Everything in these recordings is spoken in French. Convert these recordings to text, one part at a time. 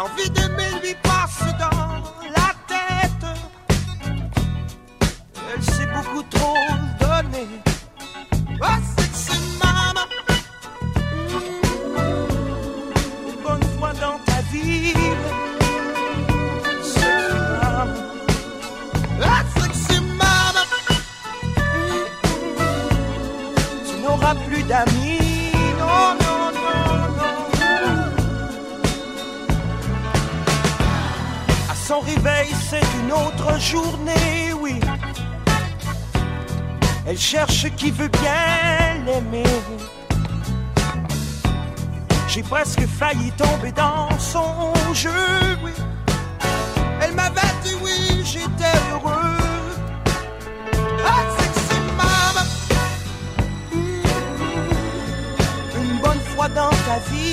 Não vi de é mim qui veut bien l'aimer. J'ai presque failli tomber dans son jeu. Elle m'avait dit oui, j'étais heureux. Ah, sexy mama, mmh, une bonne fois dans ta vie.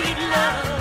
sweet love.